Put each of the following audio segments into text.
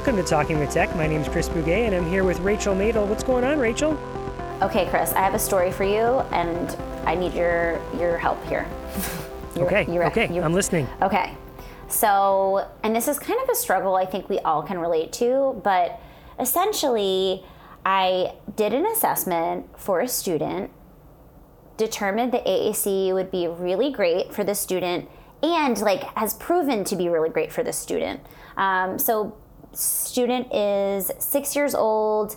Welcome to Talking with Tech. My name is Chris Bugaj, and I'm here with Rachel Madel. What's going on, Rachel? Okay, Chris, I have a story for you, and I need your your help here. okay, You're, okay, I'm listening. Okay, so, and this is kind of a struggle I think we all can relate to, but essentially, I did an assessment for a student, determined that AAC would be really great for the student, and like has proven to be really great for the student. Um, so, student is six years old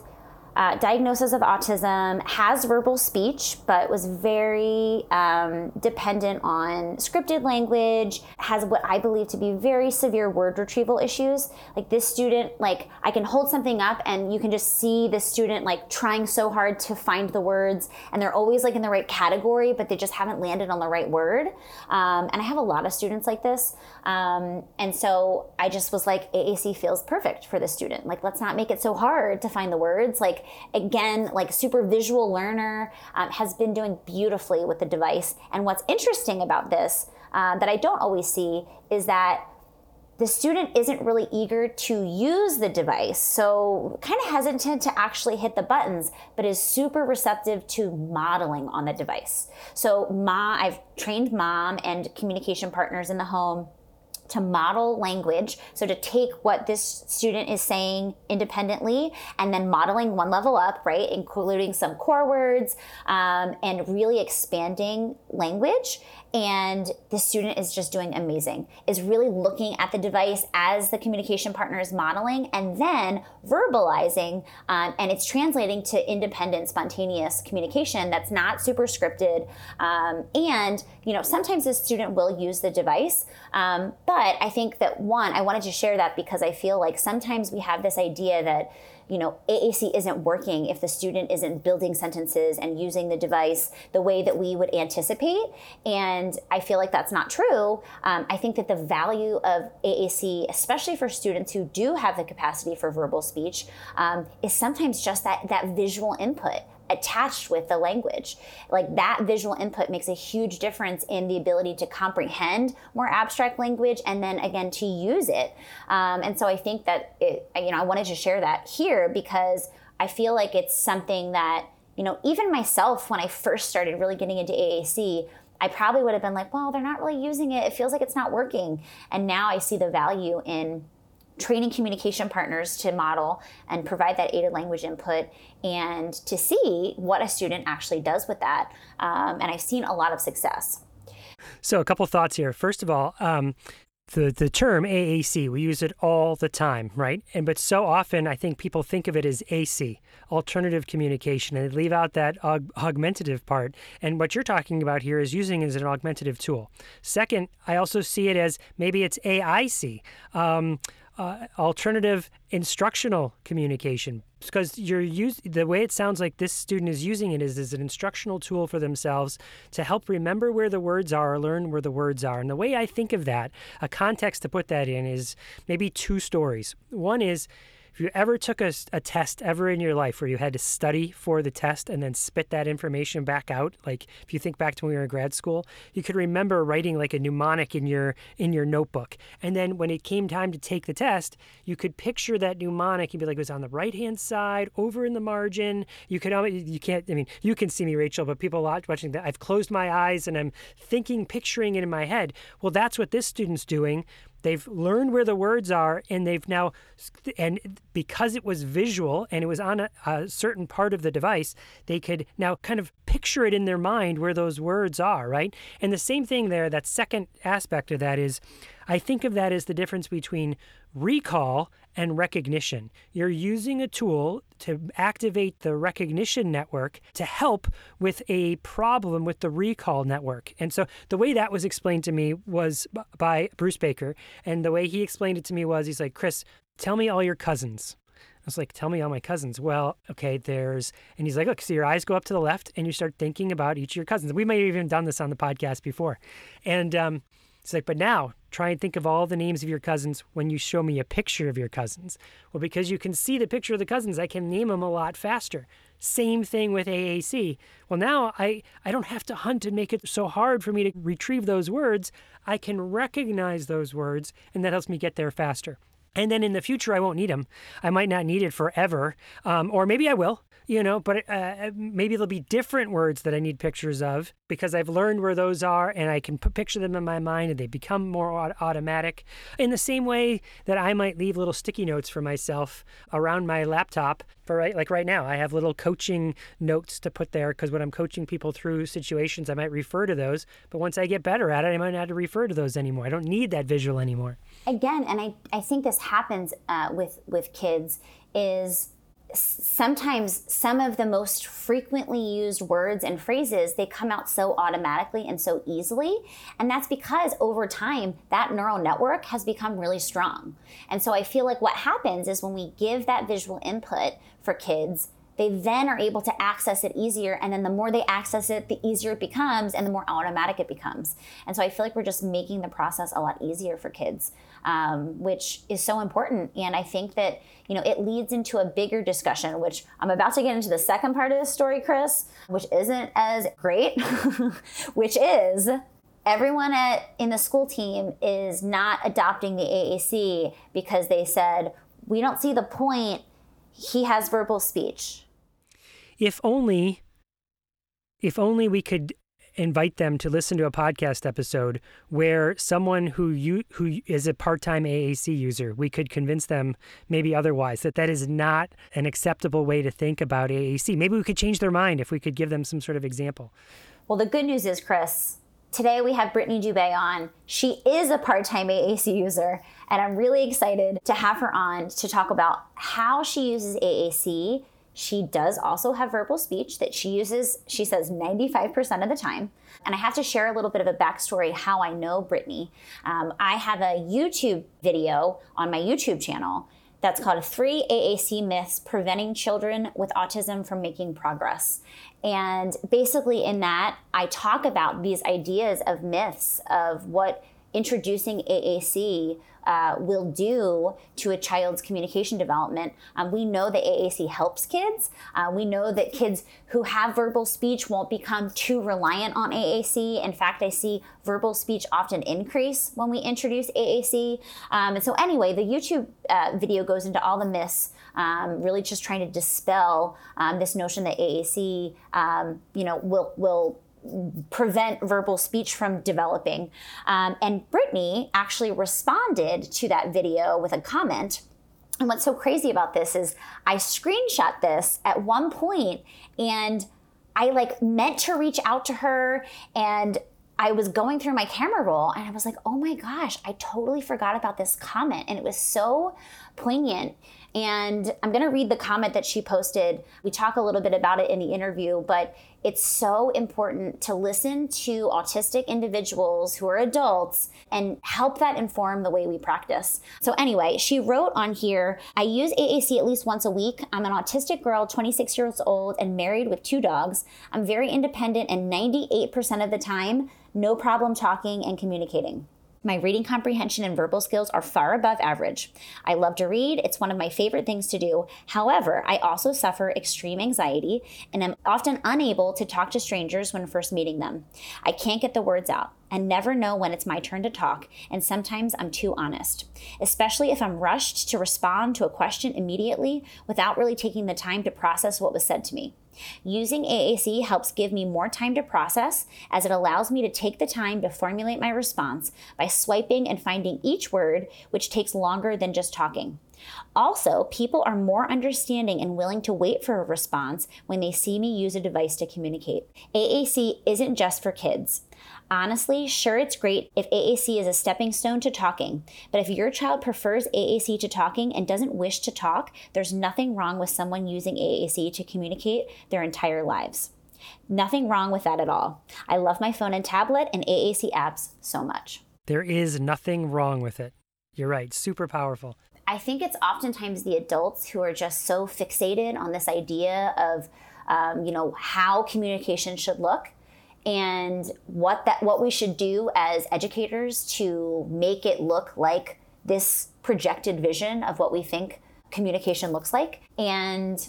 uh, diagnosis of autism, has verbal speech, but was very um, dependent on scripted language, has what I believe to be very severe word retrieval issues. Like this student, like I can hold something up and you can just see the student like trying so hard to find the words and they're always like in the right category, but they just haven't landed on the right word. Um, and I have a lot of students like this. Um, and so I just was like, AAC feels perfect for this student. Like, let's not make it so hard to find the words. Like, again, like super visual learner, um, has been doing beautifully with the device. And what's interesting about this uh, that I don't always see is that the student isn't really eager to use the device, so kind of hesitant to actually hit the buttons, but is super receptive to modeling on the device. So, ma, I've trained mom and communication partners in the home to model language. So to take what this student is saying independently and then modeling one level up, right, including some core words um, and really expanding language and the student is just doing amazing is really looking at the device as the communication partner is modeling and then verbalizing um, and it's translating to independent spontaneous communication that's not super scripted. Um, and you know sometimes the student will use the device um, but i think that one i wanted to share that because i feel like sometimes we have this idea that you know, AAC isn't working if the student isn't building sentences and using the device the way that we would anticipate. And I feel like that's not true. Um, I think that the value of AAC, especially for students who do have the capacity for verbal speech, um, is sometimes just that that visual input attached with the language. Like that visual input makes a huge difference in the ability to comprehend more abstract language and then again to use it. Um, and so I think that it, you know, I wanted to share that here because I feel like it's something that, you know, even myself, when I first started really getting into AAC, I probably would have been like, well, they're not really using it. It feels like it's not working. And now I see the value in training communication partners to model and provide that aided language input and to see what a student actually does with that. Um, and I've seen a lot of success. So, a couple thoughts here. First of all, um, the the term AAC, we use it all the time, right? And but so often, I think people think of it as AC, alternative communication, and they leave out that aug- augmentative part. And what you're talking about here is using it as an augmentative tool. Second, I also see it as maybe it's AIC. Um, uh, alternative instructional communication. Because you're use the way it sounds like this student is using it is as an instructional tool for themselves to help remember where the words are or learn where the words are. And the way i think of that a context to put that in is maybe two stories. One is if you ever took a, a test ever in your life where you had to study for the test and then spit that information back out, like if you think back to when we were in grad school, you could remember writing like a mnemonic in your in your notebook. And then when it came time to take the test, you could picture that mnemonic. You'd be like, it was on the right hand side, over in the margin. You could you can't. I mean, you can see me, Rachel, but people watching that, I've closed my eyes and I'm thinking, picturing it in my head. Well, that's what this student's doing They've learned where the words are, and they've now, and because it was visual and it was on a, a, certain part of the device, they could now kind of picture it in their mind where those words are, right? And the same thing there, that second aspect of that is I think of that as the difference between recall and recognition. You're using a tool to activate the recognition network to help with a problem with the recall network. And so the way that was explained to me was by Bruce Baker. And the way he explained it to me was he's like, Chris, tell me all your cousins. I was like, tell me all my cousins. Well, okay, there's, and he's like, look, so your eyes go up to the left and you start thinking about each of your cousins. We may have even done this on the podcast before. And um, it's like, but now try and think of all the names of your cousins when you show me a picture of your cousins. Well, because you can see the picture of the cousins, I can name them a lot faster. Same thing with AAC. Well, now I, I don't have to hunt and make it so hard for me to retrieve those words. I can recognize those words, and that helps me get there faster. and then in the future I won't need them. I might not need it forever, um, or maybe I will you know, but uh, maybe there'll be different words that I need pictures of because I've learned where those are and I can picture them in my mind and they become more automatic. In the same way that I might leave little sticky notes for myself around my laptop for right, like right now, I have little coaching notes to put there because when I'm coaching people through situations, I might refer to those. But once I get better at it, I might not have to refer to those anymore. I don't need that visual anymore. Again, and I, I think this happens uh, with with kids is sometimes some of the most frequently used words and phrases they come out so automatically and so easily. And that's because over time that neural network has become really strong. And so i feel like what happens is when we give that visual input for kids they then are able to access it easier and then the more they access it the easier it becomes and the more automatic it becomes. And so i feel like we're just making the process a lot easier for kids um, which is so important. And i think that you know it leads into a bigger discussion which i'm about to get into the second part of this story chris which isn't as great which is everyone at in the school team is not adopting the aac because they said we don't see the point. He has verbal speech. If only if only we could invite them to listen to a podcast episode where someone who you who is a part-time AAC user, we could convince them maybe otherwise that that is not an acceptable way to think about AAC. Maybe we could change their mind if we could give them some sort of example. Well, the good news is, Chris, today we have Brittany Dubé on. She is a part-time AAC user, and I'm really excited to have her on to talk about how she uses AAC. She does also have verbal speech that she uses, she says, 95% of the time. And I have to share a little bit of a backstory how I know Brittany. Um, I have a YouTube video on my YouTube channel that's called Three AAC Myths Preventing Children with Autism from Making Progress. And basically, in that, I talk about these ideas of myths of what introducing AAC uh, will do to a child's communication development. Um, we know that AAC helps kids. Uh, we know that kids who have verbal speech won't become too reliant on AAC. In fact, I see verbal speech often increase when we introduce AAC. Um, and so, anyway, the YouTube uh, video goes into all the myths. Um, really, just trying to dispel um, this notion that AAC, um, you know, will will prevent verbal speech from developing. Um, and Brittany actually responded to that video with a comment. And what's so crazy about this is I screenshot this at one point and I like meant to reach out to her and I was going through my camera roll and I was like, oh my gosh, I totally forgot about this comment. And it was so poignant. And I'm going to read the comment that she posted. We talk a little bit about it in the interview, but it's so important to listen to autistic individuals who are adults and help that inform the way we practice. So, anyway, she wrote on here I use AAC at least once a week. I'm an autistic girl, 26 years old, and married with two dogs. I'm very independent, and 98% of the time, no problem talking and communicating. My reading comprehension and verbal skills are far above average. I love to read, it's one of my favorite things to do. However, I also suffer extreme anxiety and am often unable to talk to strangers when first meeting them. I can't get the words out and never know when it's my turn to talk, and sometimes I'm too honest, especially if I'm rushed to respond to a question immediately without really taking the time to process what was said to me. Using AAC helps give me more time to process as it allows me to take the time to formulate my response by swiping and finding each word, which takes longer than just talking. Also, people are more understanding and willing to wait for a response when they see me use a device to communicate. AAC isn't just for kids. Honestly, sure, it's great if AAC is a stepping stone to talking, but if your child prefers AAC to talking and doesn't wish to talk, there's nothing wrong with someone using AAC to communicate their entire lives. Nothing wrong with that at all. I love my phone and tablet and AAC apps so much. There is nothing wrong with it. You're right, super powerful. I think it's oftentimes the adults who are just so fixated on this idea of, um, you know, how communication should look and what that what we should do as educators to make it look like this projected vision of what we think communication looks like. And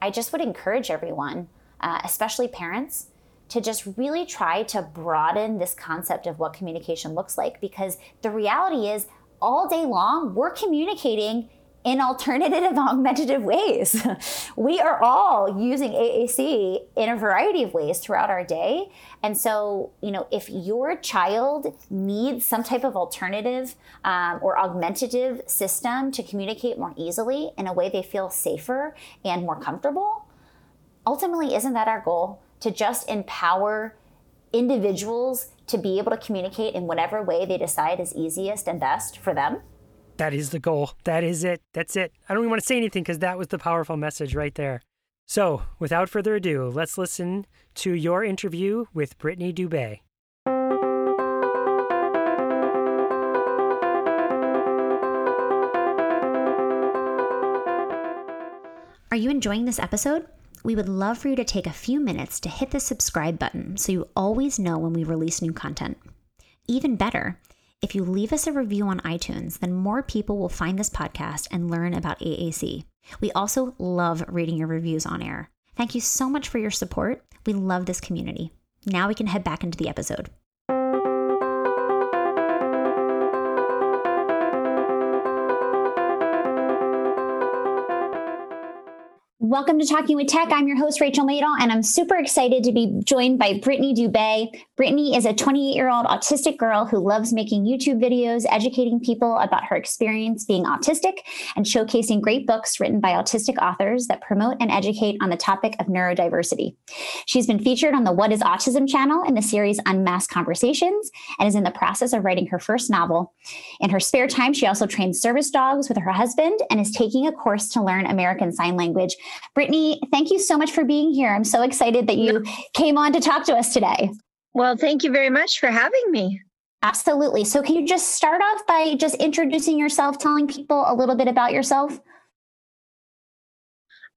I just would encourage everyone, uh, especially parents, to just really try to broaden this concept of what communication looks like because the reality is all day long, we're communicating in alternative augmentative ways. we are all using AAC in a variety of ways throughout our day. And so, you know, if your child needs some type of alternative um, or augmentative system to communicate more easily in a way they feel safer and more comfortable, ultimately, isn't that our goal? To just empower individuals to be able to communicate in whatever way they decide is easiest and best for them? That is the goal. That is it. That's it. I don't even want to say anything because that was the powerful message right there. So, without further ado, let's listen to your interview with Brittany Dubé. Are you enjoying this episode? We would love for you to take a few minutes to hit the subscribe button so you always know when we release new content. Even better, if you leave us a review on iTunes, then more people will find this podcast and learn about AAC. We also love reading your reviews on air. Thank you so much for your support. We love this community. Now we can head back into the episode. Welcome to Talking with Tech. I'm your host, Rachel Madel, and I'm super excited to be joined by Brittany Dubé. Brittany is a 28 year old autistic girl who loves making YouTube videos, educating people about her experience being autistic, and showcasing great books written by autistic authors that promote and educate on the topic of neurodiversity. She's been featured on the What is Autism channel in the series Unmasked Conversations and is in the process of writing her first novel. In her spare time, she also trains service dogs with her husband and is taking a course to learn American Sign Language Brittany, thank you so much for being here. I'm so excited that you came on to talk to us today. Well, thank you very much for having me. Absolutely. So, can you just start off by just introducing yourself, telling people a little bit about yourself?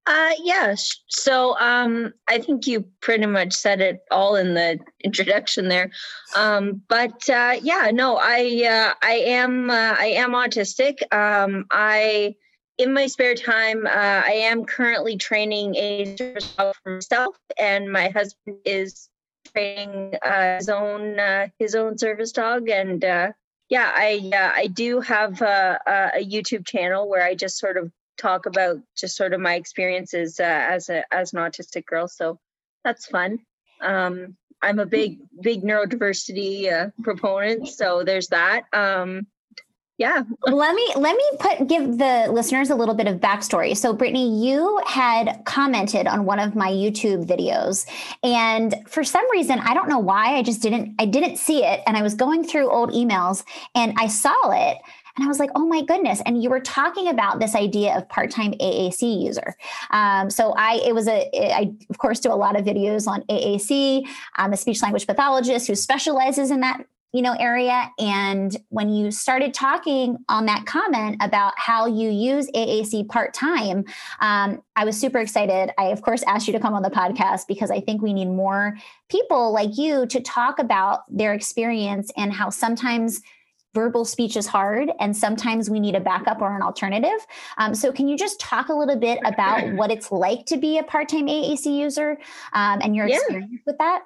Uh, yes. So, um, I think you pretty much said it all in the introduction there. Um, but uh, yeah, no, I uh, I am uh, I am autistic. Um, I in my spare time, uh, I am currently training a for myself, and my husband is training uh, his own uh, his own service dog. And uh, yeah, I uh, I do have a, a, YouTube channel where I just sort of talk about just sort of my experiences uh, as a as an autistic girl. So that's fun. Um, I'm a big big neurodiversity proponent, so there's that. Um, yeah let me let me put give the listeners a little bit of backstory so brittany you had commented on one of my youtube videos and for some reason i don't know why i just didn't i didn't see it and i was going through old emails and i saw it and I was like, oh my goodness. And you were talking about this idea of part-time AAC user. Um, so I, it was a, I of course do a lot of videos on AAC. I'm a speech language pathologist who specializes in that you know area. And when you started talking on that comment about how you use aac part-time um, i was super excited. I of course asked you to come on the podcast because i think we need more people like you to talk about their experience and how sometimes verbal speech is hard and sometimes we need a backup or an alternative. Um, so can you just talk a little bit about what it's like to be a part-time aac user um, and your experience with that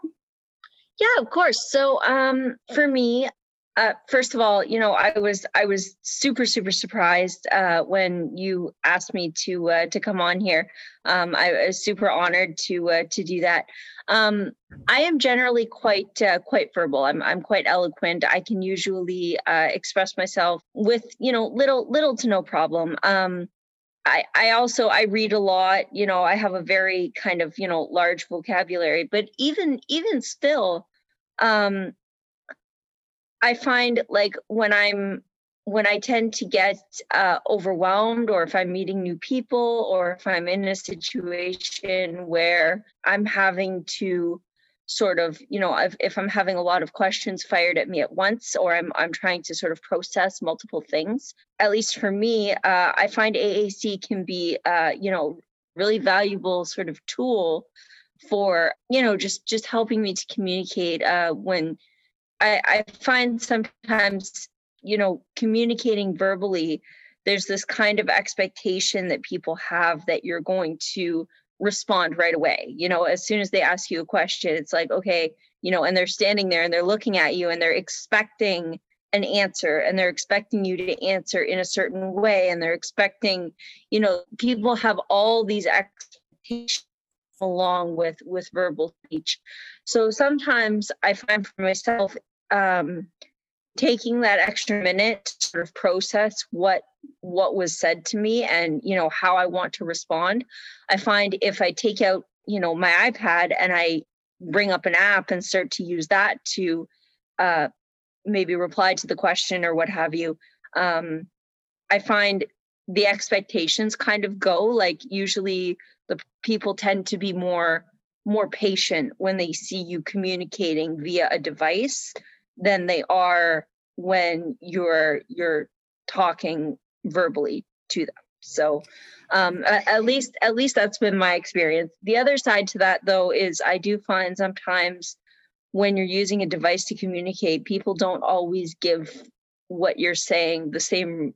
yeah, of course. So um, for me, uh, first of all, you know, I was I was super super surprised uh, when you asked me to uh, to come on here. Um, I was super honored to uh, to do that. Um, I am generally quite uh, quite verbal. I'm I'm quite eloquent. I can usually uh, express myself with you know little little to no problem. Um, I, I also I read a lot, you know, I have a very kind of, you know, large vocabulary, but even even still, um I find like when I'm when I tend to get uh, overwhelmed, or if I'm meeting new people, or if I'm in a situation where I'm having to sort of you know if, if i'm having a lot of questions fired at me at once or i'm i'm trying to sort of process multiple things at least for me uh, i find aac can be uh, you know really valuable sort of tool for you know just just helping me to communicate uh, when i i find sometimes you know communicating verbally there's this kind of expectation that people have that you're going to respond right away. You know, as soon as they ask you a question, it's like, okay, you know, and they're standing there and they're looking at you and they're expecting an answer and they're expecting you to answer in a certain way and they're expecting you know people have all these expectations along with with verbal speech so sometimes i find for myself um taking that extra minute to sort of process what what was said to me and you know how i want to respond. I find if i take out you know my ipad and i bring up an app and start to use that to uh, maybe reply to the question or what have you um, i find the expectations kind of go. Like usually the people tend to be more more patient when they see you communicating via a device than they are when you're you're talking verbally to them. So um, at least at least that's been my experience. The other side to that though is i do find sometimes when you're using a device to communicate people don't always give what you're saying the same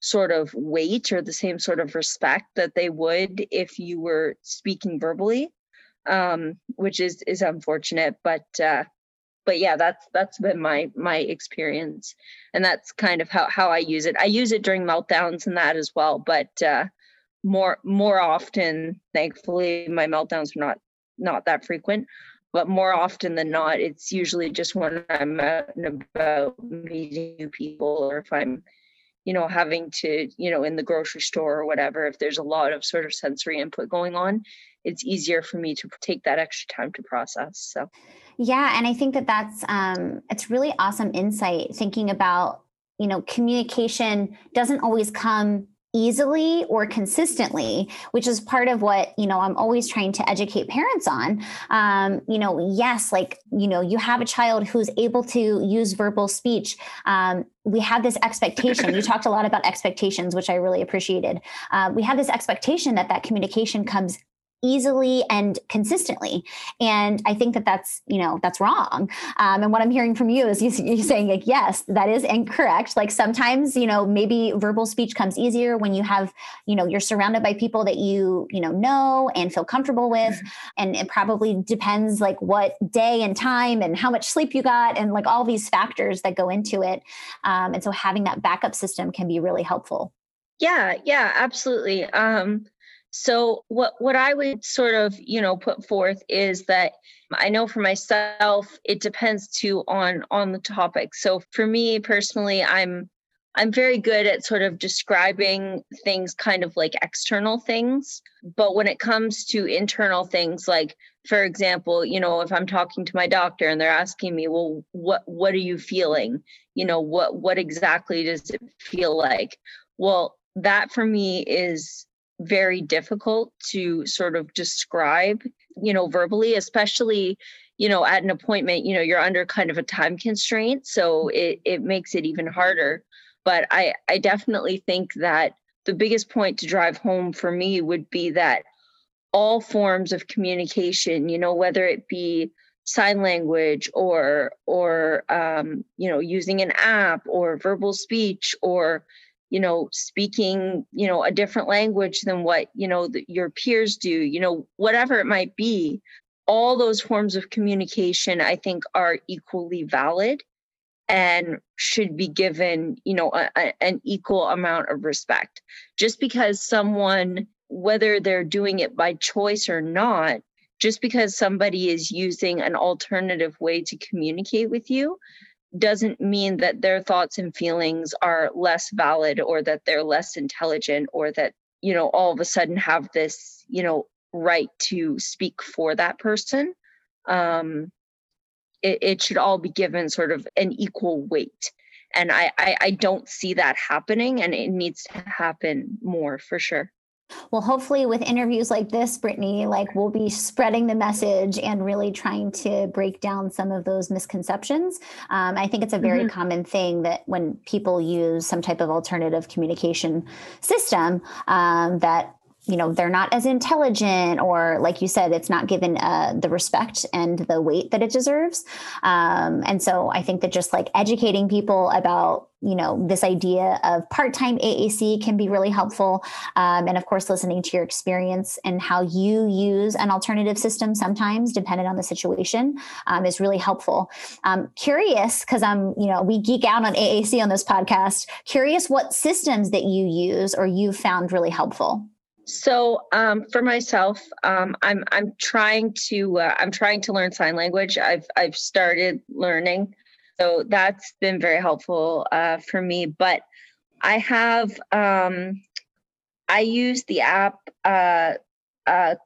sort of weight or the same sort of respect that they would if you were speaking verbally um, which is is unfortunate but uh, but yeah that's that's been my my experience. And that's kind of how, how i use it. I use it during meltdowns and that as well but uh, more more often thankfully my meltdowns are not not that frequent but more often than not it's usually just when i'm out and about meeting new people or if i'm you know having to you know in the grocery store or whatever if there's a lot of sort of sensory input going on it's easier for me to take that extra time to process so. Yeah, and I think that that's um, it's really awesome insight thinking about you know communication doesn't always come easily or consistently which is part of what you know i'm always trying to educate parents on. Um, you know yes like you know you have a child who's able to use verbal speech. Um, we have this expectation. You talked a lot about expectations which i really appreciated. Uh, we have this expectation that that communication comes easily and consistently. And i think that that's you know that's wrong. Um, and what i'm hearing from you is you, you're saying like yes that is incorrect. Like sometimes you know maybe verbal speech comes easier when you have you know you're surrounded by people that you you know know and feel comfortable with. Mm-hmm. and it probably depends like what day and time and how much sleep you got and like all these factors that go into it. Um, and so having that backup system can be really helpful. Yeah yeah absolutely. Um so what what I would sort of, you know, put forth is that I know for myself it depends too on on the topic. So for me personally, I'm I'm very good at sort of describing things kind of like external things, but when it comes to internal things like for example, you know, if I'm talking to my doctor and they're asking me, "Well, what what are you feeling?" You know, what what exactly does it feel like? Well, that for me is very difficult to sort of describe, you know, verbally, especially, you know, at an appointment, you know, you're under kind of a time constraint. So it, it makes it even harder. But I, I definitely think that the biggest point to drive home for me would be that all forms of communication, you know, whether it be sign language or or um, you know using an app or verbal speech or you know speaking you know a different language than what you know the, your peers do you know whatever it might be all those forms of communication i think are equally valid and should be given you know a, a, an equal amount of respect. Just because someone whether they're doing it by choice or not just because somebody is using an alternative way to communicate with you doesn't mean that their thoughts and feelings are less valid or that they're less intelligent or that you know all of a sudden have this you know right to speak for that person. Um it, it should all be given sort of an equal weight. And I, I i don't see that happening and it needs to happen more for sure well, hopefully, with interviews like this, Brittany, like we'll be spreading the message and really trying to break down some of those misconceptions. Um, I think it's a very mm-hmm. common thing that when people use some type of alternative communication system, um, that you know they're not as intelligent or like you said it's not given uh, the respect and the weight that it deserves. Um, and so i think that just like educating people about you know this idea of part-time aac can be really helpful. Um, and of course listening to your experience and how you use an alternative system sometimes depending on the situation um, is really helpful. Um, curious because i'm you know we geek out on aac on this podcast. Curious what systems that you use or you found really helpful so um, for myself, um, I'm I'm trying to uh, I'm trying to learn sign language. I've I've started learning, so that's been very helpful uh, for me. But I have um, I use the app. Uh, uh,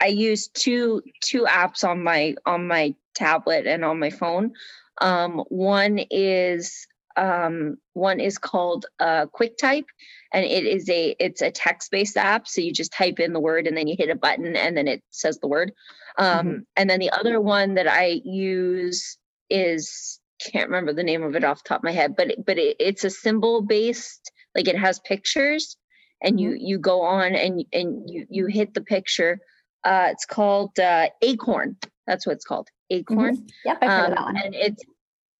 I use two two apps on my on my tablet and on my phone. Um, one is um, one is called uh, QuickType, and it is a it's a text based app. So you just type in the word and then you hit a button and then it says the word. Um, mm-hmm. And then the other one that I use is can't remember the name of it off the top of my head, but but it, it's a symbol based. Like it has pictures, and you mm-hmm. you go on and and you you hit the picture. Uh, it's called uh, Acorn. That's what it's called. Acorn. Mm-hmm. Yep, I've heard um, that one. And it's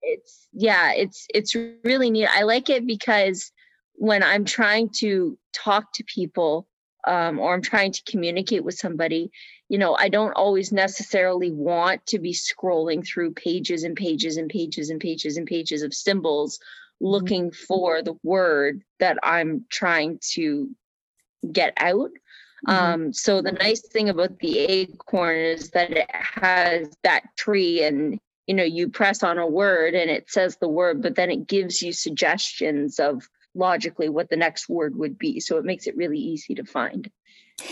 it's yeah it's it's really neat i like it because when i'm trying to talk to people um, or i'm trying to communicate with somebody you know i don't always necessarily want to be scrolling through pages and pages and pages and pages and pages of symbols mm-hmm. looking for the word that i'm trying to get out Mm-hmm. Um, so the nice thing about the acorn is that it has that tree and you know you press on a word and it says the word but then it gives you suggestions of logically what the next word would be. So it makes it really easy to find.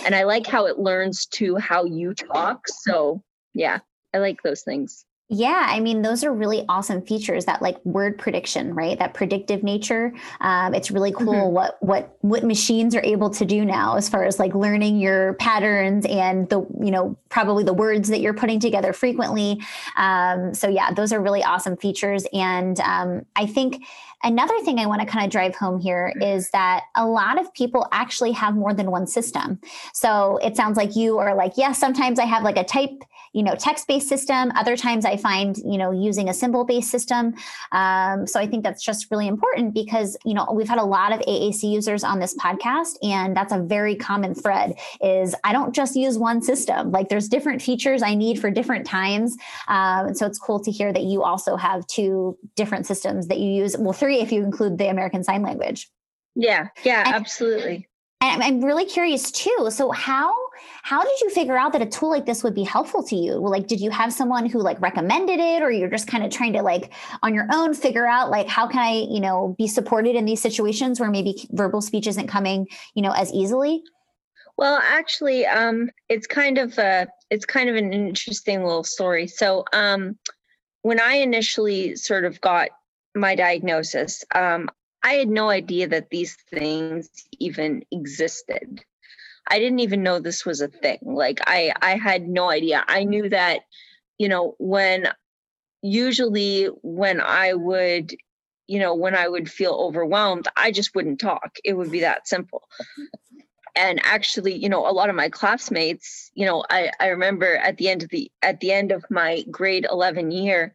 And i like how it learns to how you talk. So yeah i like those things yeah, I mean, those are really awesome features. That like word prediction, right? That predictive nature. Um, it's really cool mm-hmm. what what what machines are able to do now, as far as like learning your patterns and the you know probably the words that you're putting together frequently. Um, so yeah, those are really awesome features, and um, I think Another thing I want to kind of drive home here is that a lot of people actually have more than one system. So it sounds like you are like, yes, yeah, sometimes I have like a type you know text-based system. Other times i find you know using a symbol-based system. Um, so i think that's just really important because you know we've had a lot of aac users on this podcast and that's a very common thread is i don't just use one system. Like there's different features i need for different times. Um, so it's cool to hear that you also have two different systems that you use. Well three if you include the american sign language yeah yeah and, absolutely and i'm really curious too so how how did you figure out that a tool like this would be helpful to you? Like, did you have someone who like recommended it, or you're just kind of trying to like on your own figure out like how can I, you know, be supported in these situations where maybe verbal speech isn't coming, you know, as easily? Well, actually, um, it's kind of a, it's kind of an interesting little story. So, um, when I initially sort of got my diagnosis, um, I had no idea that these things even existed. I didn't even know this was a thing. Like I I had no idea. I knew that, you know, when usually when I would, you know, when I would feel overwhelmed, I just wouldn't talk. It would be that simple. And actually, you know, a lot of my classmates, you know, I, I remember at the end of the at the end of my grade 11 year,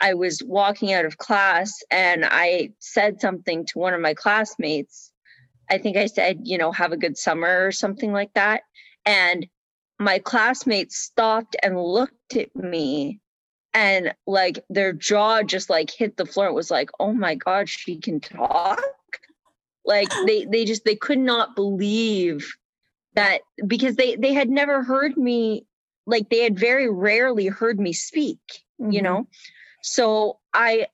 I was walking out of class and I said something to one of my classmates I think I said, you know, have a good summer or something like that. And my classmates stopped and looked at me and like their jaw just like hit the floor. It was like, oh my God, she can talk. Like they they just they could not believe that because they they had never heard me like they had very rarely heard me speak, mm-hmm. you know. So I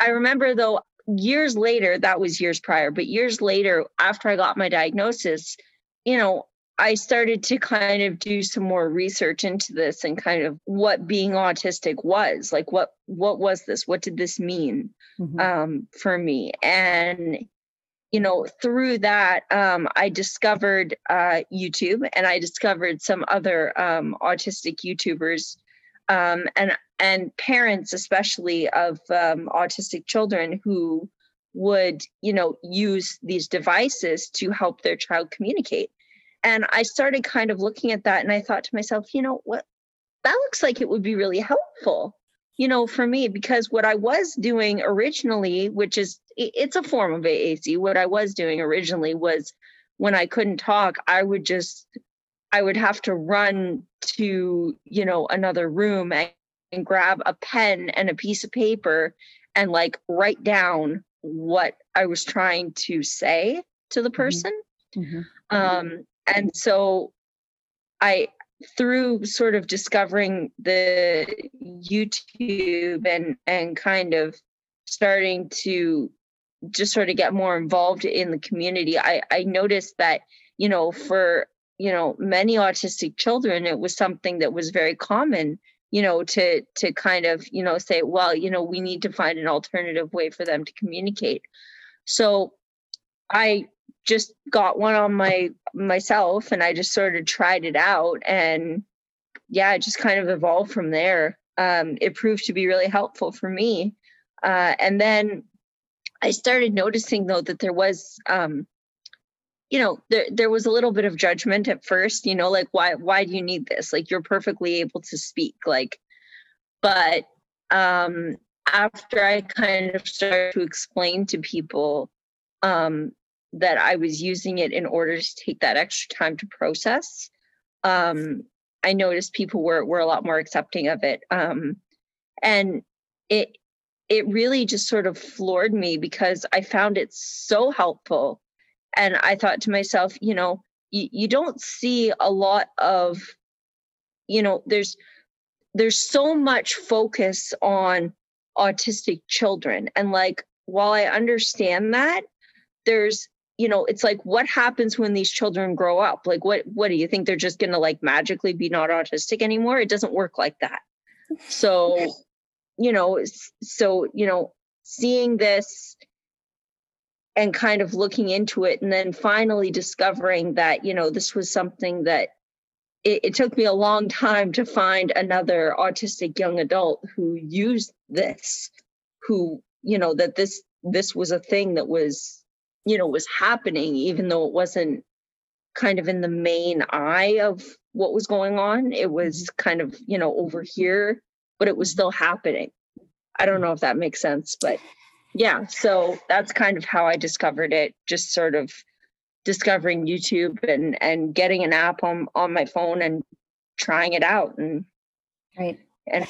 I remember though years later, that was years prior, but years later, after I got my diagnosis, you know, I started to kind of do some more research into this and kind of what being autistic was like. What what was this? What did this mean mm-hmm. um, for me? And you know, through that, um, I discovered uh, YouTube and I discovered some other um, autistic YouTubers um, and and parents especially of um, autistic children who would you know use these devices to help their child communicate. And I started kind of looking at that and I thought to myself, you know what, that looks like it would be really helpful, you know, for me, because what I was doing originally, which is, it's a form of AAC, what I was doing originally was when I couldn't talk, I would just, I would have to run to, you know, another room and, and grab a pen and a piece of paper and like write down what I was trying to say to the mm-hmm. person. Mm-hmm. Um, and so I, through sort of discovering the YouTube and and kind of starting to just sort of get more involved in the community, I I noticed that you know for you know many autistic children it was something that was very common you know to to kind of you know say well you know we need to find an alternative way for them to communicate so i just got one on my myself and I just sort of tried it out and yeah, it just kind of evolved from there. Um, it proved to be really helpful for me. Uh, and then I started noticing though that there was um, you know, there there was a little bit of judgment at first, you know, like why why do you need this? Like you're perfectly able to speak. Like, but um after I kind of started to explain to people um that I was using it in order to take that extra time to process. Um, I noticed people were were a lot more accepting of it, um, and it it really just sort of floored me because I found it so helpful, and I thought to myself, you know, you, you don't see a lot of, you know, there's there's so much focus on autistic children, and like while I understand that, there's you know it's like what happens when these children grow up? Like what what do you think? They're just going to like magically be not autistic anymore? It doesn't work like that. So you know so you know seeing this and kind of looking into it and then finally discovering that you know this was something that it, it took me a long time to find another autistic young adult who used this who you know that this this was a thing that was you know was happening even though it wasn't kind of in the main eye of what was going on it was mm-hmm. kind of you know over here but it was still happening i don't know if that makes sense but yeah so that's kind of how i discovered it just sort of discovering youtube and and getting an app on on my phone and trying it out and right. and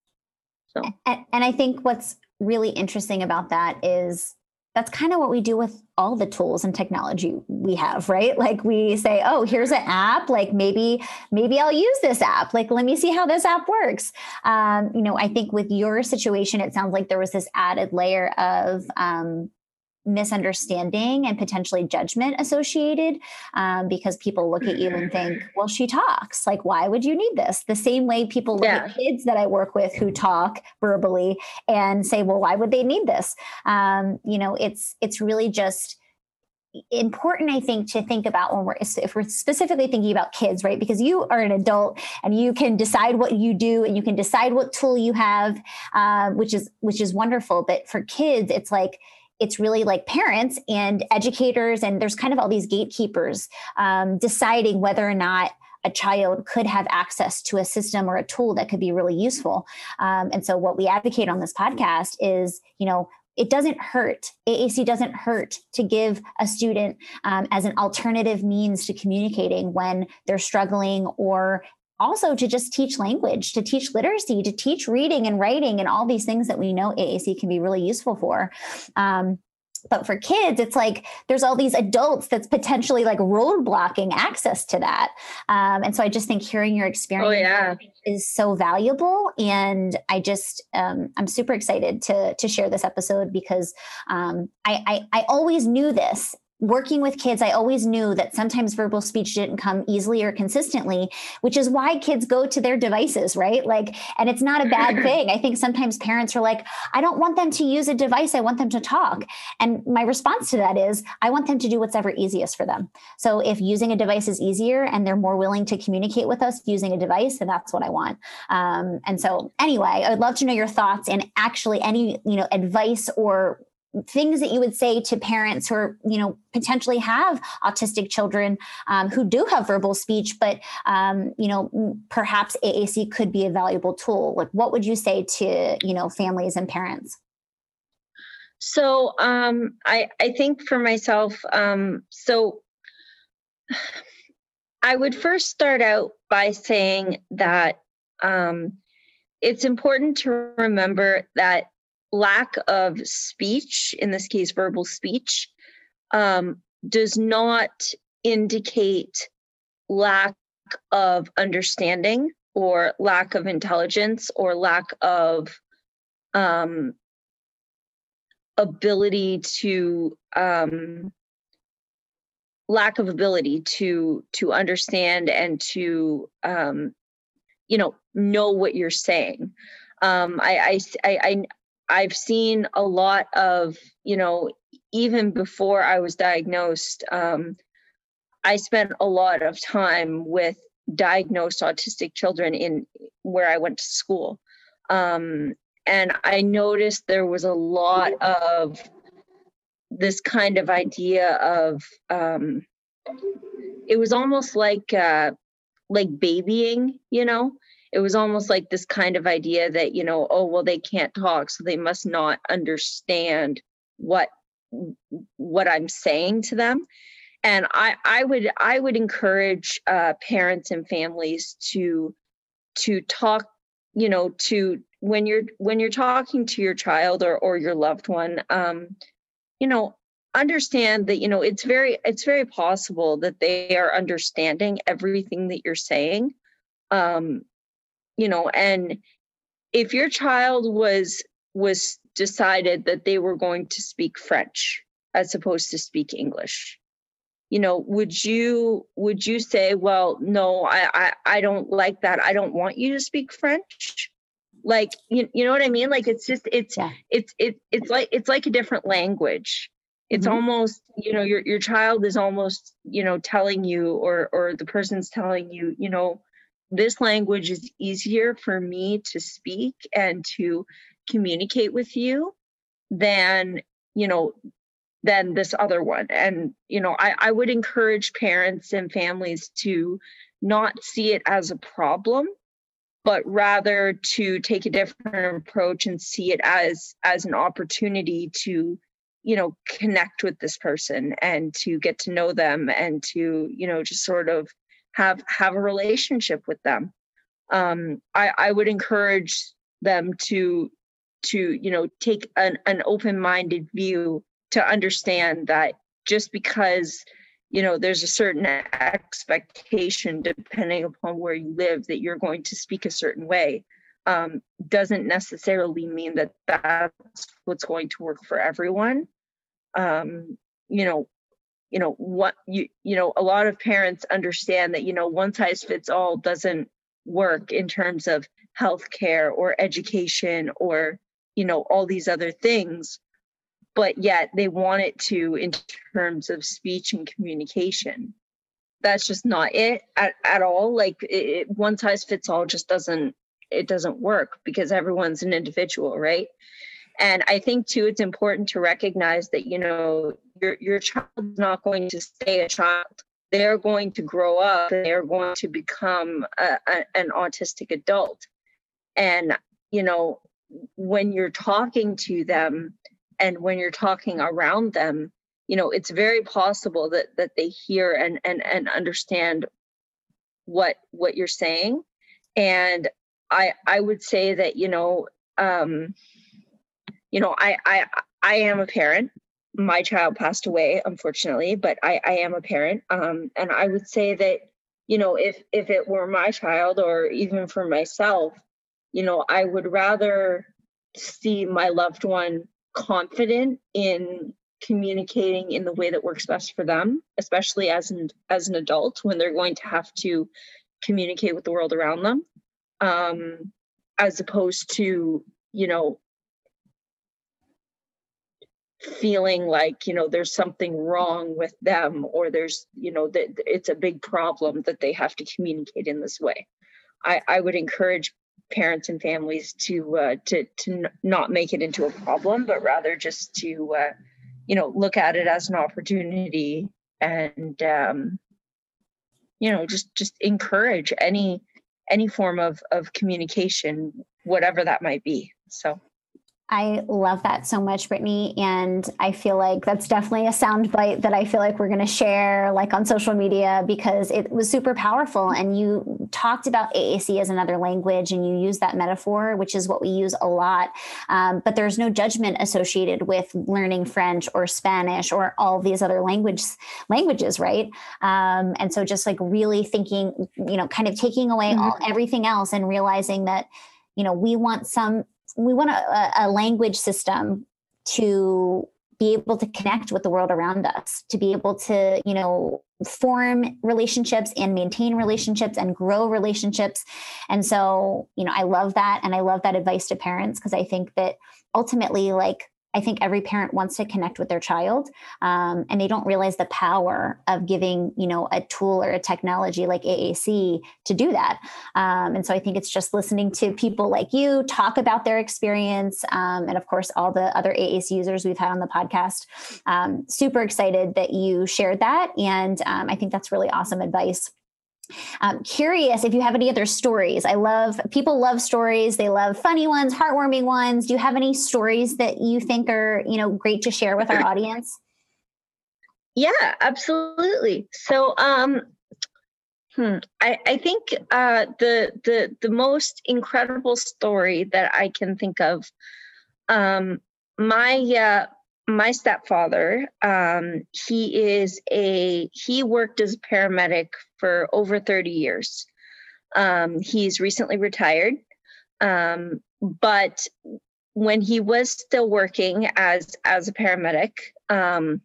so. And, and i think what's really interesting about that is that's kind of what we do with all the tools and technology we have right? Like we say oh here's an app like maybe maybe i'll use this app. Like let me see how this app works. Um, you know i think with your situation it sounds like there was this added layer of um, misunderstanding and potentially judgment associated um, because people look at you and think, well, she talks. Like, why would you need this? The same way people look yeah. at kids that I work with who talk verbally and say, well, why would they need this? Um, you know, it's it's really just important i think to think about when we're if we're specifically thinking about kids right because you are an adult and you can decide what you do and you can decide what tool you have uh, which is which is wonderful but for kids it's like it's really like parents and educators, and there's kind of all these gatekeepers um, deciding whether or not a child could have access to a system or a tool that could be really useful. Um, and so, what we advocate on this podcast is, you know, it doesn't hurt. AAC doesn't hurt to give a student um, as an alternative means to communicating when they're struggling or also to just teach language, to teach literacy, to teach reading and writing, and all these things that we know AAC can be really useful for. Um, but for kids it's like there's all these adults that's potentially like roadblocking access to that um, and so i just think hearing your experience oh, yeah. is so valuable and i just um, i'm super excited to to share this episode because um, I, I i always knew this working with kids, I always knew that sometimes verbal speech didn't come easily or consistently, which is why kids go to their devices, right? Like, and it's not a bad thing. I think sometimes parents are like, I don't want them to use a device. I want them to talk. And my response to that is, I want them to do what's ever easiest for them. So if using a device is easier and they're more willing to communicate with us using a device, then that's what I want. Um, and so, anyway, I would love to know your thoughts and actually any, you know, advice or things that you would say to parents who are, you know, potentially have autistic children um, who do have verbal speech, but, um, you know, perhaps AAC could be a valuable tool? Like, what would you say to, you know, families and parents? So um, I, I think for myself, um, so I would first start out by saying that um, it's important to remember that lack of speech, in this case, verbal speech, um, does not indicate lack of understanding or lack of intelligence or lack of um, ability to um, lack of ability to to understand and to um, you know know what you're saying. Um, I, I i i've seen a lot of you know even before i was diagnosed um, i spent a lot of time with diagnosed autistic children in where i went to school. Um, and i noticed there was a lot of this kind of idea of um, it was almost like uh, like babying you know it was almost like this kind of idea that you know oh well they can't talk so they must not understand what what i'm saying to them. And i i would i would encourage uh, parents and families to to talk you know to when you're when you're talking to your child or or your loved one um you know understand that you know it's very it's very possible that they are understanding everything that you're saying. Um you know and if your child was was decided that they were going to speak french as opposed to speak english you know would you would you say well no i i, I don't like that i don't want you to speak french like you, you know what i mean like it's just it's yeah. it's it, it's like it's like a different language it's mm-hmm. almost you know your your child is almost you know telling you or or the person's telling you you know this language is easier for me to speak and to communicate with you than you know than this other one. And you know I, I would encourage parents and families to not see it as a problem but rather to take a different approach and see it as as an opportunity to you know connect with this person and to get to know them and to you know just sort of have have a relationship with them. Um i i would encourage them to to you know take an, an open-minded view to understand that just because you know there's a certain expectation depending upon where you live that you're going to speak a certain way um, doesn't necessarily mean that that's what's going to work for everyone. Um, you know you know what you you know a lot of parents understand that you know one size fits all doesn't work in terms of healthcare or education or you know all these other things. But yet they want it to in terms of speech and communication. That's just not it at, at all. Like it, one size fits all just doesn't it doesn't work because everyone's an individual right? And i think too it's important to recognize that you know your your child's not going to stay a child. They're going to grow up they're going to become a, a, an autistic adult. And you know when you're talking to them and when you're talking around them you know it's very possible that that they hear and and and understand what what you're saying. And i i would say that you know um you know i i i am a parent my child passed away unfortunately but i i am a parent um and i would say that you know if if it were my child or even for myself you know i would rather see my loved one confident in communicating in the way that works best for them especially as an as an adult when they're going to have to communicate with the world around them um as opposed to you know feeling like you know there's something wrong with them or there's you know that it's a big problem that they have to communicate in this way i i would encourage parents and families to uh, to to not make it into a problem, but rather just to uh, you know look at it as an opportunity and um, you know just just encourage any any form of of communication, whatever that might be. So. I love that so much, Brittany. And I feel like that's definitely a soundbite that I feel like we're going to share like on social media because it was super powerful. And you talked about AAC as another language and you use that metaphor, which is what we use a lot. Um, but there's no judgment associated with learning French or Spanish or all these other language languages, right? Um, and so just like really thinking, you know, kind of taking away all mm-hmm. everything else and realizing that you know we want some we want a, a language system to be able to connect with the world around us to be able to you know form relationships and maintain relationships and grow relationships. And so you know i love that and i love that advice to parents because i think that ultimately like I think every parent wants to connect with their child, um, and they don't realize the power of giving, you know, a tool or a technology like AAC to do that. Um, and so I think it's just listening to people like you talk about their experience, um, and of course all the other AAC users we've had on the podcast. Um, super excited that you shared that, and um, I think that's really awesome advice. I'm curious if you have any other stories. I love people love stories. They love funny ones, heartwarming ones. Do you have any stories that you think are, you know, great to share with our audience? Yeah, absolutely. So, um, hmm, I, I think uh, the the the most incredible story that I can think of, um, my uh, my stepfather um, he is a he worked as a paramedic for over 30 years. Um, he's recently retired. Um, but when he was still working as as a paramedic um,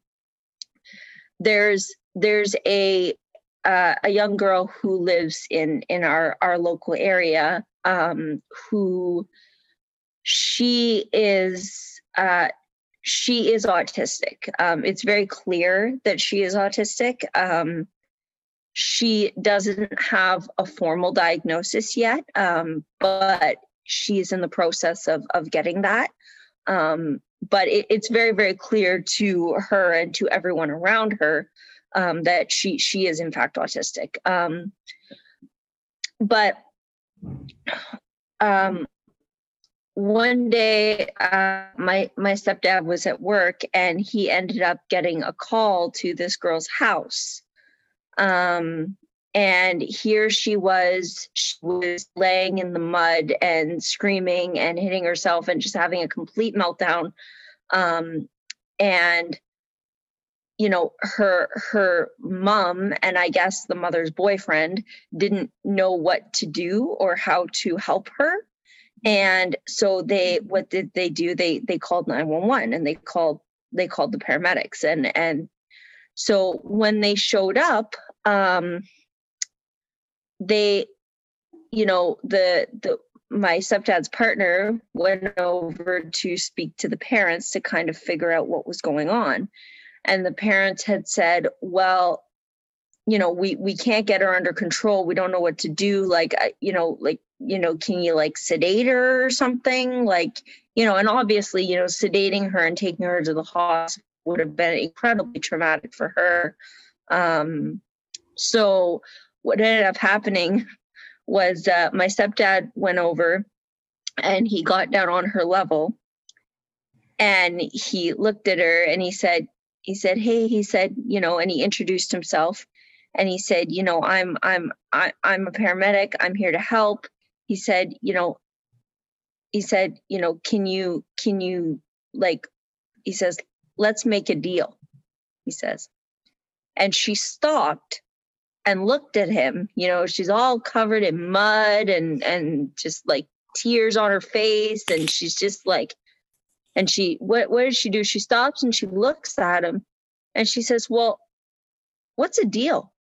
there's there's a uh, a young girl who lives in in our our local area um, who she is uh, she is autistic. Um, it's very clear that she is autistic. Um, she doesn't have a formal diagnosis yet, um, but she's in the process of of getting that. Um, but it, it's very very clear to her and to everyone around her um, that she she is in fact autistic. Um, but um, one day uh, my my stepdad was at work and he ended up getting a call to this girl's house. Um, and here she was she was laying in the mud and screaming and hitting herself and just having a complete meltdown. Um, and you know her her mom and i guess the mother's boyfriend didn't know what to do or how to help her and so they what did they do? They they called 911 and they called they called the paramedics. And and so when they showed up um they you know the the my stepdad's partner went over to speak to the parents to kind of figure out what was going on. And the parents had said well you know we we can't get her under control. We don't know what to do. Like you know like you know can you like sedate her or something? Like you know and obviously you know sedating her and taking her to the hospital would have been incredibly traumatic for her. Um so what ended up happening was uh, my stepdad went over and he got down on her level and he looked at her and he said he said hey he said you know and he introduced himself and he said you know i'm i'm I, i'm a paramedic. I'm here to help. He said you know he said you know can you can you like he says let's make a deal he says. And she stopped and looked at him you know she's all covered in mud and and just like tears on her face and she's just like and she what what does she do? She stops and she looks at him and she says well what's a deal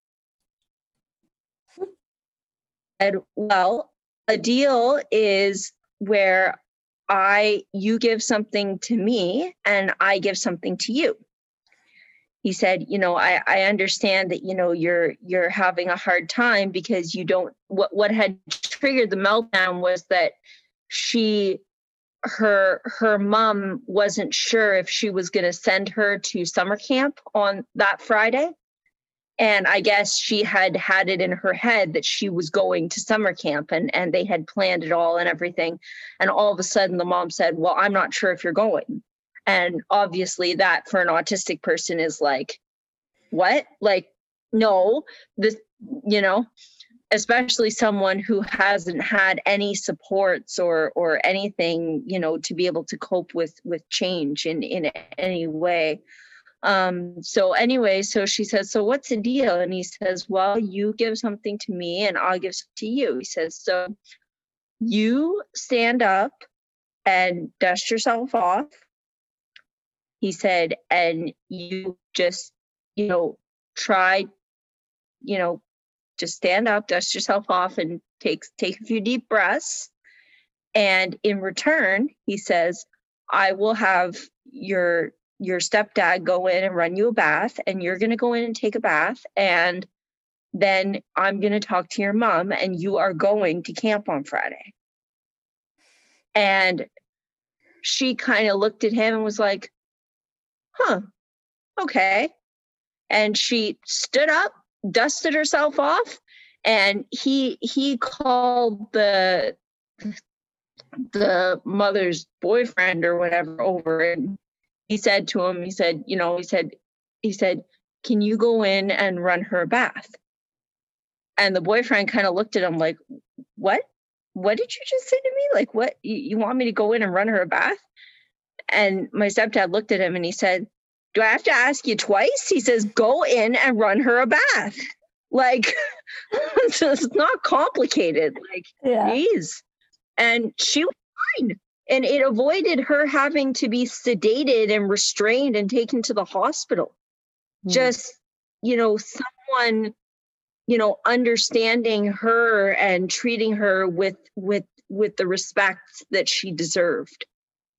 said, well, a deal is where I you give something to me and I give something to you. he said you know i i understand that you know you're you're having a hard time because you don't what what had triggered the meltdown was that she her her mom wasn't sure if she was going to send her to summer camp on that friday and i guess she had had it in her head that she was going to summer camp and and they had planned it all and everything. And all of a sudden the mom said well i'm not sure if you're going. And obviously that for an autistic person is like what? Like no this you know especially someone who hasn't had any supports or or anything you know to be able to cope with with change in in any way um so anyway so she says so what's the deal? And he says well you give something to me and i'll give to you. He says so you stand up and dust yourself off he said and you just you know try you know just stand up dust yourself off and take take a few deep breaths. And in return he says i will have your your stepdad go in and run you a bath and you're going to go in and take a bath and then i'm going to talk to your mom and you are going to camp on friday and she kind of looked at him and was like huh, okay. And she stood up, dusted herself off, and he he called the the mother's boyfriend or whatever over and he said to him, he said, you know, he said, he said, can you go in and run her a bath? And the boyfriend kind of looked at him like, what? What did you just say to me? Like, what? You, you want me to go in and run her a bath? And my stepdad looked at him and he said, Do I have to ask you twice? He says, Go in and run her a bath. Like, it's not complicated. Like, yeah. geez. And she was fine. And it avoided her having to be sedated and restrained and taken to the hospital. Mm. Just, you know, someone, you know, understanding her and treating her with with with the respect that she deserved.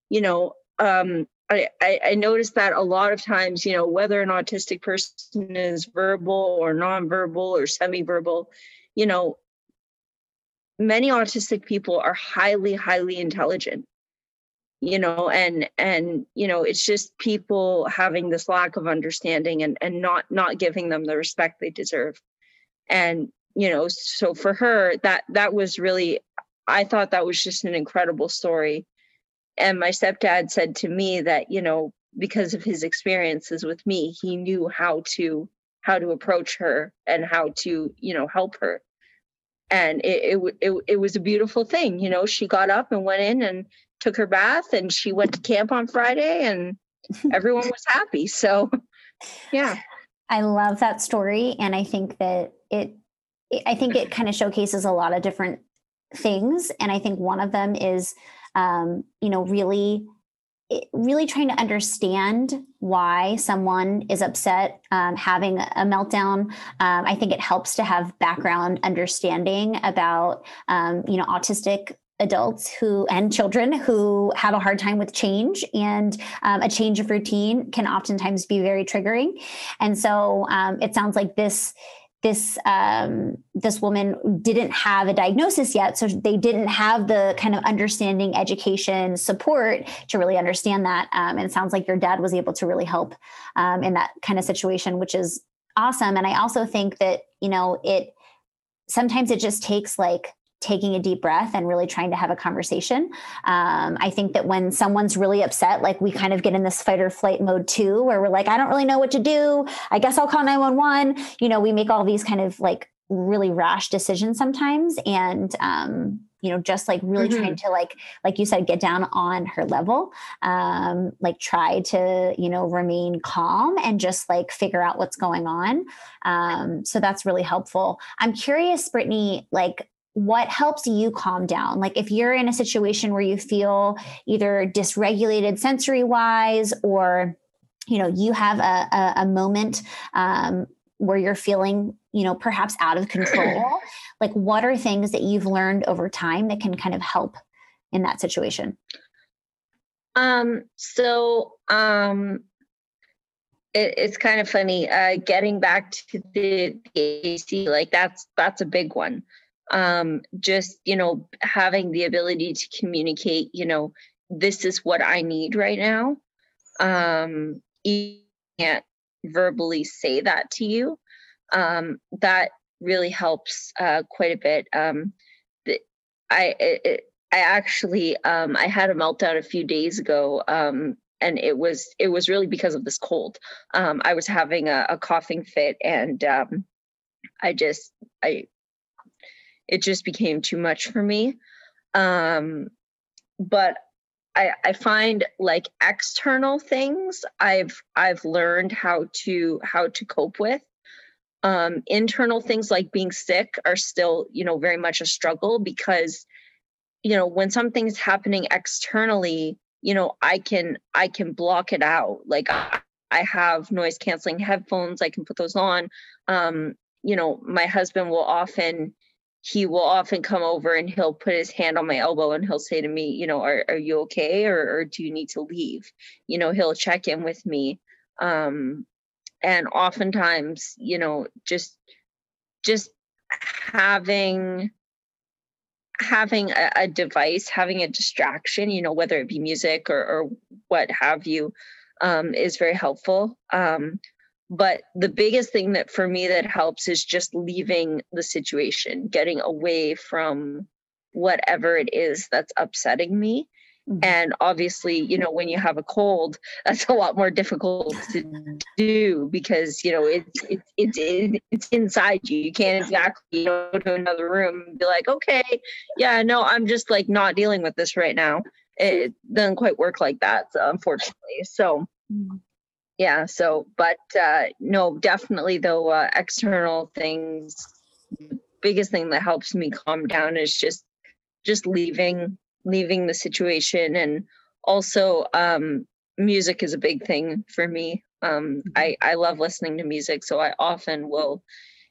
You know, um, I, I, I noticed that a lot of times, you know, whether an autistic person is verbal or nonverbal or semi-verbal, you know, many autistic people are highly, highly intelligent. You know, and and you know, it's just people having this lack of understanding and and not not giving them the respect they deserve. And you know, so for her, that that was really, I thought that was just an incredible story and my stepdad said to me that you know because of his experiences with me he knew how to how to approach her and how to you know help her and it, it it it was a beautiful thing you know she got up and went in and took her bath and she went to camp on friday and everyone was happy. So yeah. I love that story and i think that it i think it kind of showcases a lot of different things and i think one of them is um, you know, really really trying to understand why someone is upset um, having a meltdown. Um, i think it helps to have background understanding about um, you know autistic adults who and children who have a hard time with change and um, a change of routine can oftentimes be very triggering and so um, it sounds like this this um, this woman didn't have a diagnosis yet, so they didn't have the kind of understanding, education, support to really understand that. Um, and it sounds like your dad was able to really help um, in that kind of situation, which is awesome. And I also think that you know it sometimes it just takes like taking a deep breath and really trying to have a conversation. Um, I think that when someone's really upset, like we kind of get in this fight or flight mode too, where we're like, I don't really know what to do. I guess I'll call 911. You know, we make all these kind of like really rash decisions sometimes. And, um, you know, just like really mm-hmm. trying to like, like you said, get down on her level, um, like try to, you know, remain calm and just like figure out what's going on. Um, so that's really helpful. I'm curious, Brittany, like what helps you calm down like if you're in a situation where you feel either dysregulated sensory wise or you know you have a, a, a moment um, where you're feeling you know perhaps out of control like what are things that you've learned over time that can kind of help in that situation um so um it, it's kind of funny uh, getting back to the, the AAC. Like that's that's a big one. Um, just you know having the ability to communicate. You know, this is what I need right now. Um, you can't verbally say that to you. Um, that really helps uh, quite a bit. Um, the, I it, I actually um, I had a meltdown a few days ago um, and it was it was really because of this cold. Um, I was having a, a coughing fit, and um, I just I it just became too much for me. Um, but I, I find like external things I've I've learned how to how to cope with. Um, internal things like being sick are still you know very much a struggle because you know when something's happening externally you know i can i can block it out like i, I have noise canceling headphones i can put those on um you know my husband will often he will often come over and he'll put his hand on my elbow and he'll say to me you know are, are you okay or, or do you need to leave you know he'll check in with me um and oftentimes you know just just having having a, a, device, having a distraction, you know, whether it be music or, or what have you, um, is very helpful. Um, but the biggest thing that for me that helps is just leaving the situation, getting away from whatever it is that's upsetting me Mm-hmm. And obviously, you know, when you have a cold, that's a lot more difficult to do because you know it's it's it's it's inside you. You can't exactly go to another room and be like, okay, yeah, no, I'm just like not dealing with this right now. It doesn't quite work like that, unfortunately. So mm-hmm. Yeah, so but uh no, definitely though uh, external things biggest thing that helps me calm down is just just leaving leaving the situation and also um, music is a big thing for me um, mm-hmm. I, I love listening to music so i often will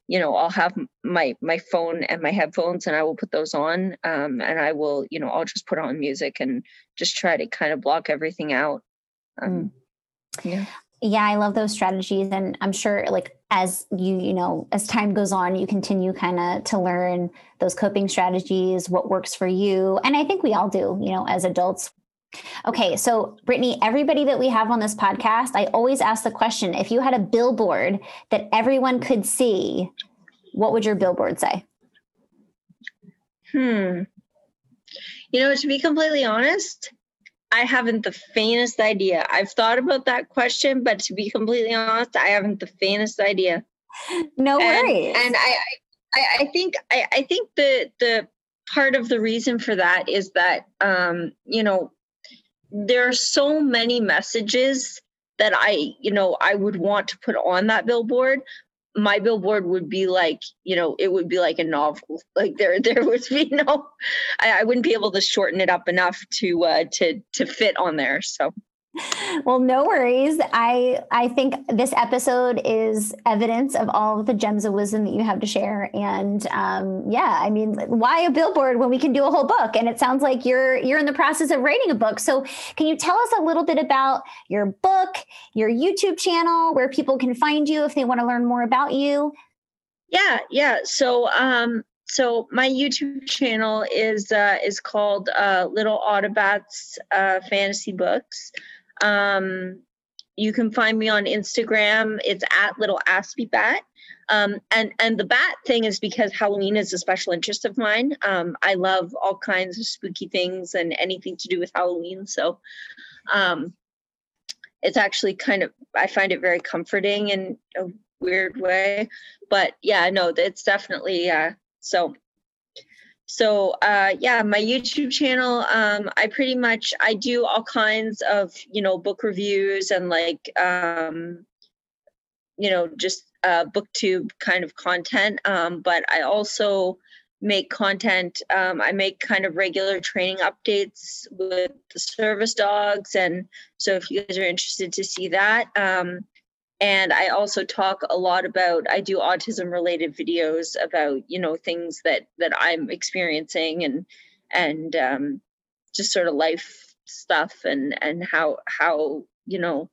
you know i'll have my my phone and my headphones and i will put those on um, and i will you know i'll just put on music and just try to kind of block everything out um, mm. yeah yeah i love those strategies and i'm sure like as you you know as time goes on you continue kind of to learn those coping strategies what works for you and i think we all do you know as adults. Okay so brittany everybody that we have on this podcast i always ask the question if you had a billboard that everyone could see what would your billboard say? Hmm. You know to be completely honest I haven't the faintest idea. I've thought about that question, but to be completely honest, I haven't the faintest idea. No worries. And, and I, I, I think I, I think the the part of the reason for that is that um, you know there are so many messages that I, you know, I would want to put on that billboard, my billboard would be like you know it would be like a novel. Like there there would be no I, I wouldn't be able to shorten it up enough to uh to to fit on there so well no worries. I i think this episode is evidence of all of the gems of wisdom that you have to share. And um, yeah i mean why a billboard when we can do a whole book? And it sounds like you're you're in the process of writing a book. So can you tell us a little bit about your book your youtube channel where people can find you if they want to learn more about you? Yeah yeah. So um so my YouTube channel is uh, is called uh, Little Aspie Bats uh, Fantasy Books. Um, you can find me on Instagram. It's at Little Aspie Bat. Um, and and the bat thing is because Halloween is a special interest of mine. Um, I love all kinds of spooky things and anything to do with Halloween. So um, it's actually kind of I find it very comforting in a weird way. But yeah, no, it's definitely uh, so so uh, yeah my youtube channel um, i pretty much i do all kinds of you know book reviews and like um, you know just uh, booktube kind of content um, but i also make content um, i make kind of regular training updates with the service dogs and so if you guys are interested to see that um, and i also talk a lot about i do autism related videos about you know things that that i'm experiencing and and um, just sort of life stuff and and how how you know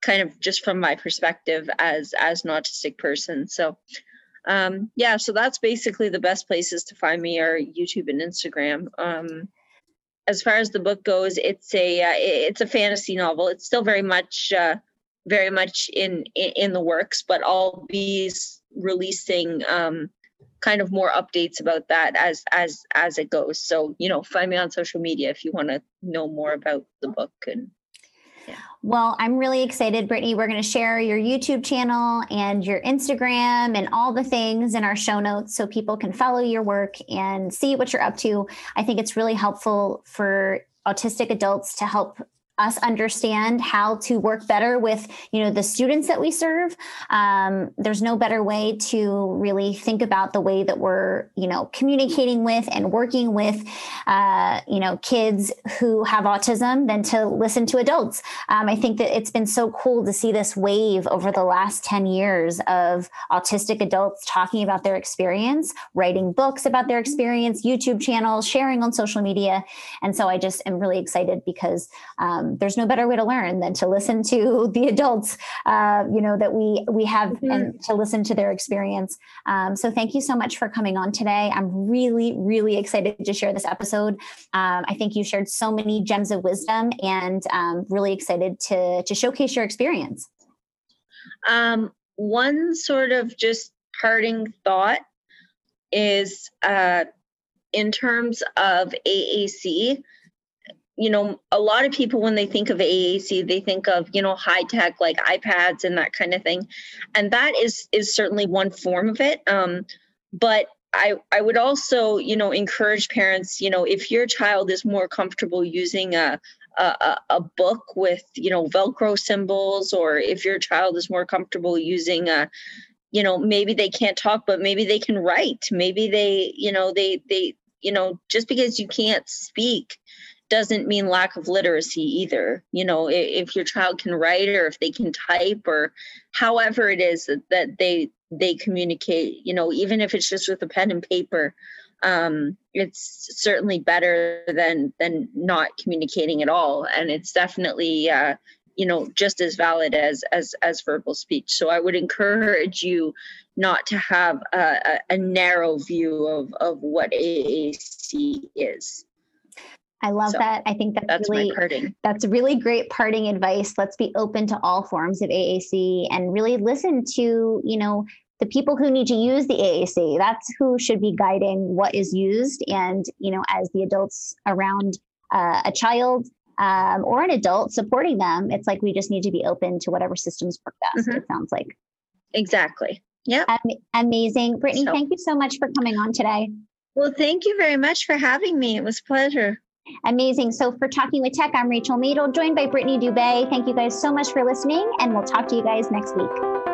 kind of just from my perspective as as an autistic person. So um, yeah, so that's basically the best places to find me are YouTube and Instagram. Um, as far as the book goes, it's a uh, it's a fantasy novel. It's still very much uh, very much in, in, the works, but I'll be releasing um, kind of more updates about that as as as it goes. So you know, find me on social media if you want to know more about the book and well, I'm really excited, Brittany. We're going to share your YouTube channel and your Instagram and all the things in our show notes so people can follow your work and see what you're up to. I think it's really helpful for autistic adults to help us understand how to work better with you know the students that we serve. Um, there's no better way to really think about the way that we're you know communicating with and working with uh, you know kids who have autism than to listen to adults. Um, i think that it's been so cool to see this wave over the last 10 years of autistic adults talking about their experience writing books about their experience youtube channels sharing on social media. And so i just am really excited because um, um, there's no better way to learn than to listen to the adults, uh, you know, that we we have mm-hmm. and to listen to their experience. Um, so thank you so much for coming on today. I'm really, really excited to share this episode. Um, I think you shared so many gems of wisdom, and um, really excited to to showcase your experience. Um, one sort of just parting thought is uh, in terms of AAC you know, a lot of people when they think of AAC, they think of you know high tech like iPads and that kind of thing, and that is is certainly one form of it. Um, but I I would also you know encourage parents you know if your child is more comfortable using a a, a book with you know Velcro symbols, or if your child is more comfortable using a you know maybe they can't talk but maybe they can write maybe they you know they they you know just because you can't speak doesn't mean lack of literacy either. You know, if your child can write or if they can type or however it is that, that they they communicate, you know, even if it's just with a pen and paper, um, it's certainly better than than not communicating at all. And it's definitely uh, you know just as valid as as as verbal speech. So I would encourage you not to have a, a, a narrow view of of what AAC is. I love so that. I think that's, that's really that's really great parting advice. Let's be open to all forms of AAC and really listen to, you know, the people who need to use the AAC. That's who should be guiding what is used. And, you know, as the adults around uh, a child um, or an adult supporting them, it's like we just need to be open to whatever systems work best. Mm-hmm. It sounds like. Exactly. Yeah. Um, amazing. Brittany, so. thank you so much for coming on today. Well, thank you very much for having me. It was a pleasure. Amazing. So for Talking with Tech, I'm Rachel Madel, joined by Brittany Dubé. Thank you guys so much for listening, and we'll talk to you guys next week.